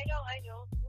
I know, I know.